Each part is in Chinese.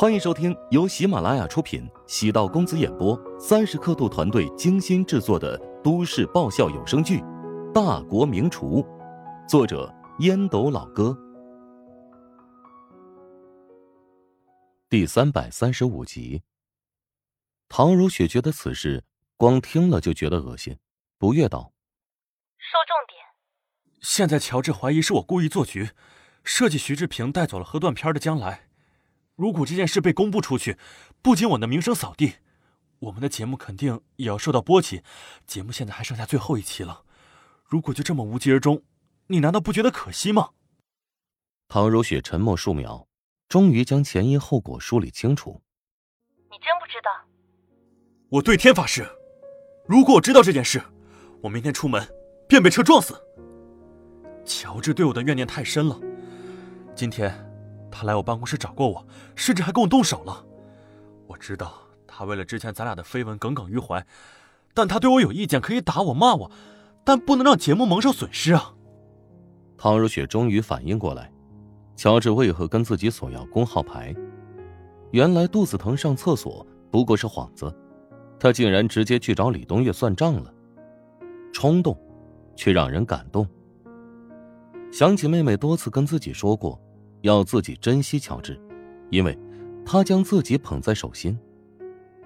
欢迎收听由喜马拉雅出品、喜道公子演播、三十刻度团队精心制作的都市爆笑有声剧《大国名厨》，作者烟斗老哥，第三百三十五集。唐如雪觉得此事光听了就觉得恶心，不悦道：“说重点。现在乔治怀疑是我故意做局，设计徐志平带走了喝断片的将来。”如果这件事被公布出去，不仅我的名声扫地，我们的节目肯定也要受到波及。节目现在还剩下最后一期了，如果就这么无疾而终，你难道不觉得可惜吗？唐如雪沉默数秒，终于将前因后果梳理清楚。你真不知道？我对天发誓，如果我知道这件事，我明天出门便被车撞死。乔治对我的怨念太深了，今天。他来我办公室找过我，甚至还跟我动手了。我知道他为了之前咱俩的绯闻耿耿于怀，但他对我有意见可以打我骂我，但不能让节目蒙受损失啊。唐如雪终于反应过来，乔治为何跟自己索要工号牌？原来肚子疼上厕所不过是幌子，他竟然直接去找李东月算账了。冲动，却让人感动。想起妹妹多次跟自己说过。要自己珍惜乔治，因为，他将自己捧在手心，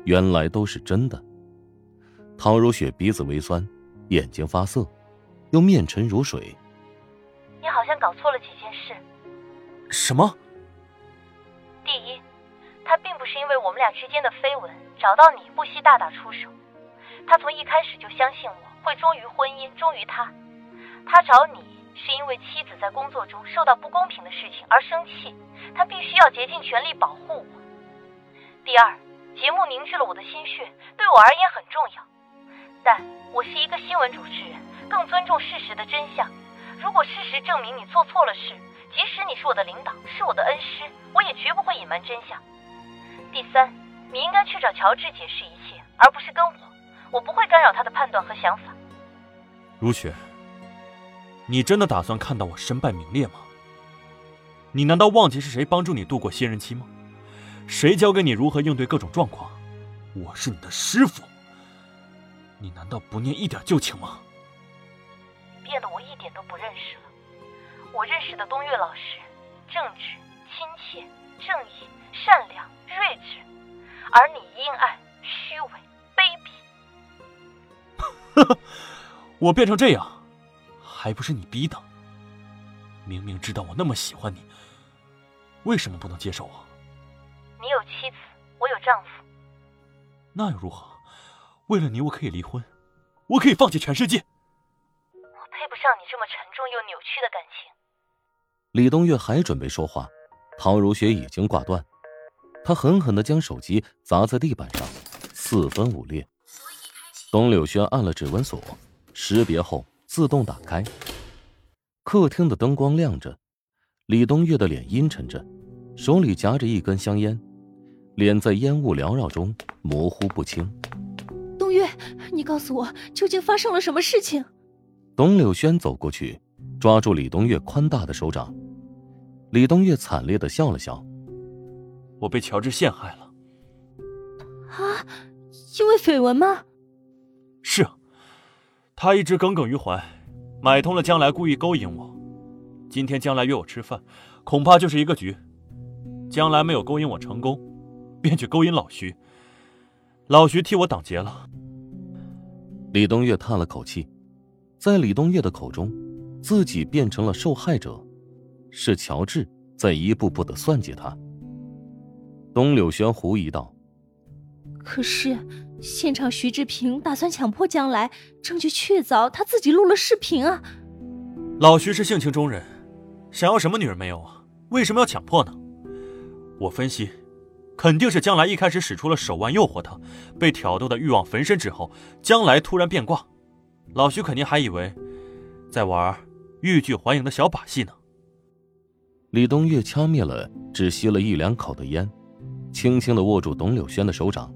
原来都是真的。唐如雪鼻子微酸，眼睛发涩，又面沉如水。你好像搞错了几件事。什么？第一，他并不是因为我们俩之间的绯闻找到你不惜大打出手，他从一开始就相信我会忠于婚姻，忠于他，他找你。是因为妻子在工作中受到不公平的事情而生气，他必须要竭尽全力保护我。第二，节目凝聚了我的心血，对我而言很重要。但我是一个新闻主持人，更尊重事实的真相。如果事实证明你做错了事，即使你是我的领导，是我的恩师，我也绝不会隐瞒真相。第三，你应该去找乔治解释一切，而不是跟我。我不会干扰他的判断和想法。如雪。你真的打算看到我身败名裂吗？你难道忘记是谁帮助你度过新人期吗？谁教给你如何应对各种状况？我是你的师傅。你难道不念一点旧情吗？变得我一点都不认识了。我认识的东岳老师，正直、亲切、正义、善良、睿智，而你阴暗、虚伪、卑鄙。我变成这样。还不是你逼的！明明知道我那么喜欢你，为什么不能接受我？你有妻子，我有丈夫。那又如何？为了你，我可以离婚，我可以放弃全世界。我配不上你这么沉重又扭曲的感情。李东月还准备说话，陶如雪已经挂断。他狠狠的将手机砸在地板上，四分五裂。董柳轩按了指纹锁，识别后。自动打开。客厅的灯光亮着，李东月的脸阴沉着，手里夹着一根香烟，脸在烟雾缭绕中模糊不清。东岳，你告诉我，究竟发生了什么事情？董柳轩走过去，抓住李东岳宽大的手掌。李东岳惨烈的笑了笑：“我被乔治陷害了。”啊，因为绯闻吗？是啊。他一直耿耿于怀，买通了将来故意勾引我。今天将来约我吃饭，恐怕就是一个局。将来没有勾引我成功，便去勾引老徐。老徐替我挡劫了。李东岳叹了口气，在李东岳的口中，自己变成了受害者，是乔治在一步步的算计他。东柳轩狐疑道：“可是。”现场，徐志平打算强迫将来，证据确凿，他自己录了视频啊。老徐是性情中人，想要什么女人没有啊？为什么要强迫呢？我分析，肯定是将来一开始使出了手腕诱惑他，被挑逗的欲望焚身之后，将来突然变卦，老徐肯定还以为在玩欲拒还迎的小把戏呢。李东岳掐灭了只吸了一两口的烟，轻轻的握住董柳轩的手掌。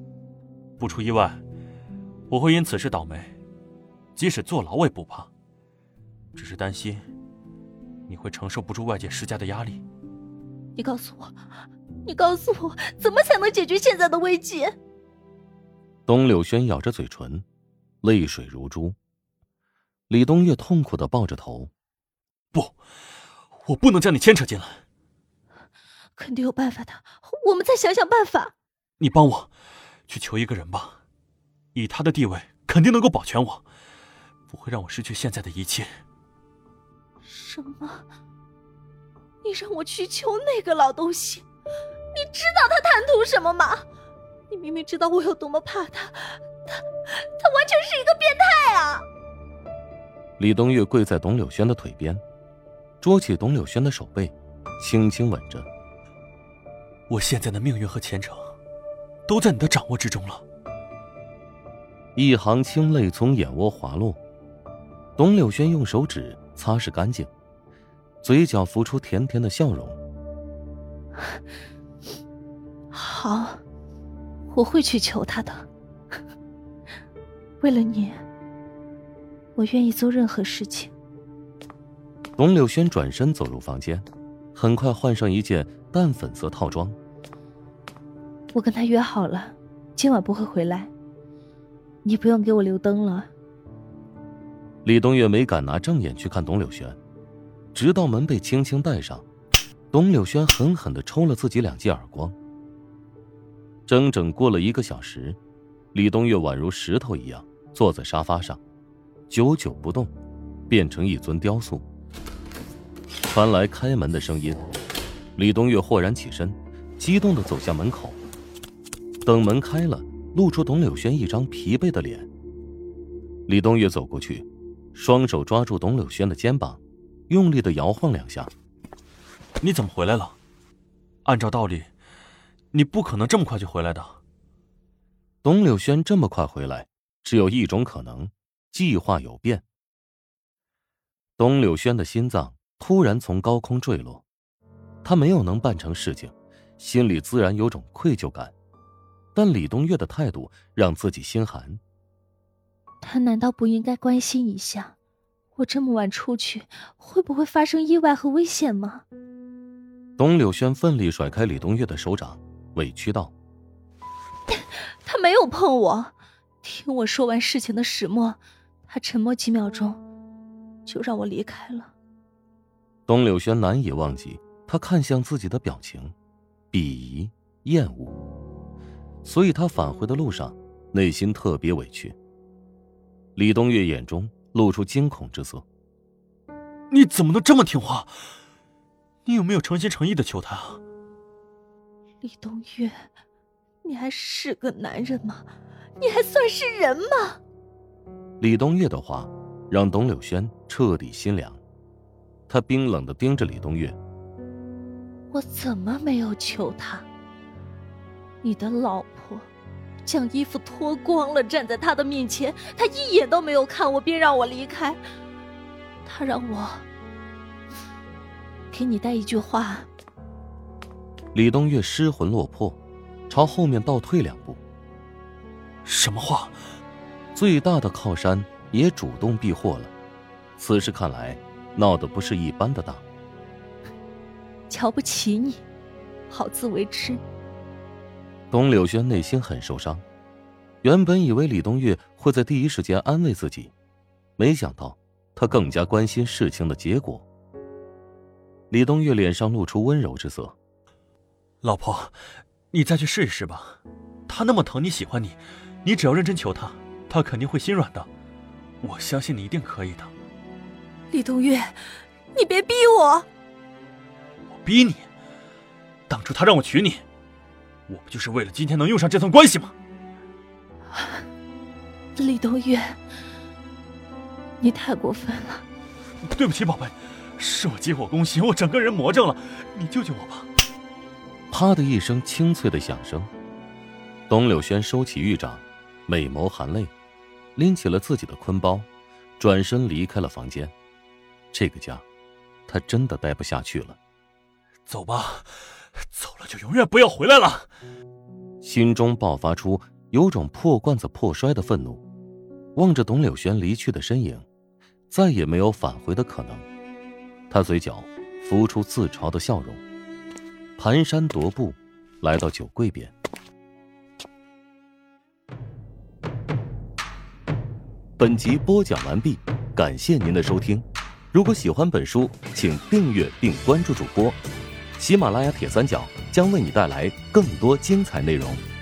不出意外，我会因此事倒霉，即使坐牢我也不怕。只是担心你会承受不住外界施加的压力。你告诉我，你告诉我，怎么才能解决现在的危机？东柳轩咬着嘴唇，泪水如珠。李东月痛苦的抱着头：“不，我不能将你牵扯进来。肯定有办法的，我们再想想办法。你帮我去求一个人吧，以他的地位，肯定能够保全我，不会让我失去现在的一切。”什么？你让我去求那个老东西？你知道他贪图什么吗？你明明知道我有多么怕他，他他完全是一个变态啊！李东月跪在董柳轩的腿边，捉起董柳轩的手背，轻轻吻着。我现在的命运和前程，都在你的掌握之中了。一行清泪从眼窝滑落，董柳轩用手指擦拭干净，嘴角浮出甜甜的笑容。好，我会去求他的。为了你，我愿意做任何事情。董柳轩转身走入房间，很快换上一件淡粉色套装。我跟他约好了，今晚不会回来。你不用给我留灯了。李东月没敢拿正眼去看董柳轩，直到门被轻轻带上，董柳轩狠狠的抽了自己两记耳光。整整过了一个小时，李东月宛如石头一样坐在沙发上，久久不动，变成一尊雕塑。传来开门的声音，李东月豁然起身，激动的走向门口。等门开了，露出董柳轩一张疲惫的脸。李东月走过去，双手抓住董柳轩的肩膀，用力的摇晃两下。你怎么回来了？按照道理。你不可能这么快就回来的。董柳轩这么快回来，只有一种可能：计划有变。董柳轩的心脏突然从高空坠落，他没有能办成事情，心里自然有种愧疚感。但李东月的态度让自己心寒。他难道不应该关心一下，我这么晚出去会不会发生意外和危险吗？董柳轩奋力甩开李东月的手掌。委屈道：“他没有碰我。听我说完事情的始末，他沉默几秒钟，就让我离开了。”董柳轩难以忘记他看向自己的表情，鄙夷、厌恶，所以他返回的路上，内心特别委屈。李东月眼中露出惊恐之色：“你怎么能这么听话？你有没有诚心诚意的求他？”李东月，你还是个男人吗？你还算是人吗？李东月的话让董柳轩彻底心凉，他冰冷的盯着李东月：“我怎么没有求他？你的老婆将衣服脱光了站在他的面前，他一眼都没有看我，便让我离开。他让我给你带一句话。”李东月失魂落魄，朝后面倒退两步。什么话？最大的靠山也主动避祸了，此事看来闹得不是一般的大。瞧不起你，好自为之。董柳轩内心很受伤，原本以为李东月会在第一时间安慰自己，没想到他更加关心事情的结果。李东月脸上露出温柔之色。老婆，你再去试一试吧。他那么疼你喜欢你，你只要认真求他，他肯定会心软的。我相信你一定可以的。李东月，你别逼我。我逼你？当初他让我娶你，我不就是为了今天能用上这层关系吗？李东月，你太过分了。对不起，宝贝，是我急火攻心，我整个人魔怔了。你救救我吧。啪的一声清脆的响声，董柳轩收起玉掌，美眸含泪，拎起了自己的坤包，转身离开了房间。这个家，他真的待不下去了。走吧，走了就永远不要回来了。心中爆发出有种破罐子破摔的愤怒，望着董柳轩离去的身影，再也没有返回的可能。他嘴角浮出自嘲的笑容。蹒跚踱步，来到酒柜边。本集播讲完毕，感谢您的收听。如果喜欢本书，请订阅并关注主播。喜马拉雅铁三角将为你带来更多精彩内容。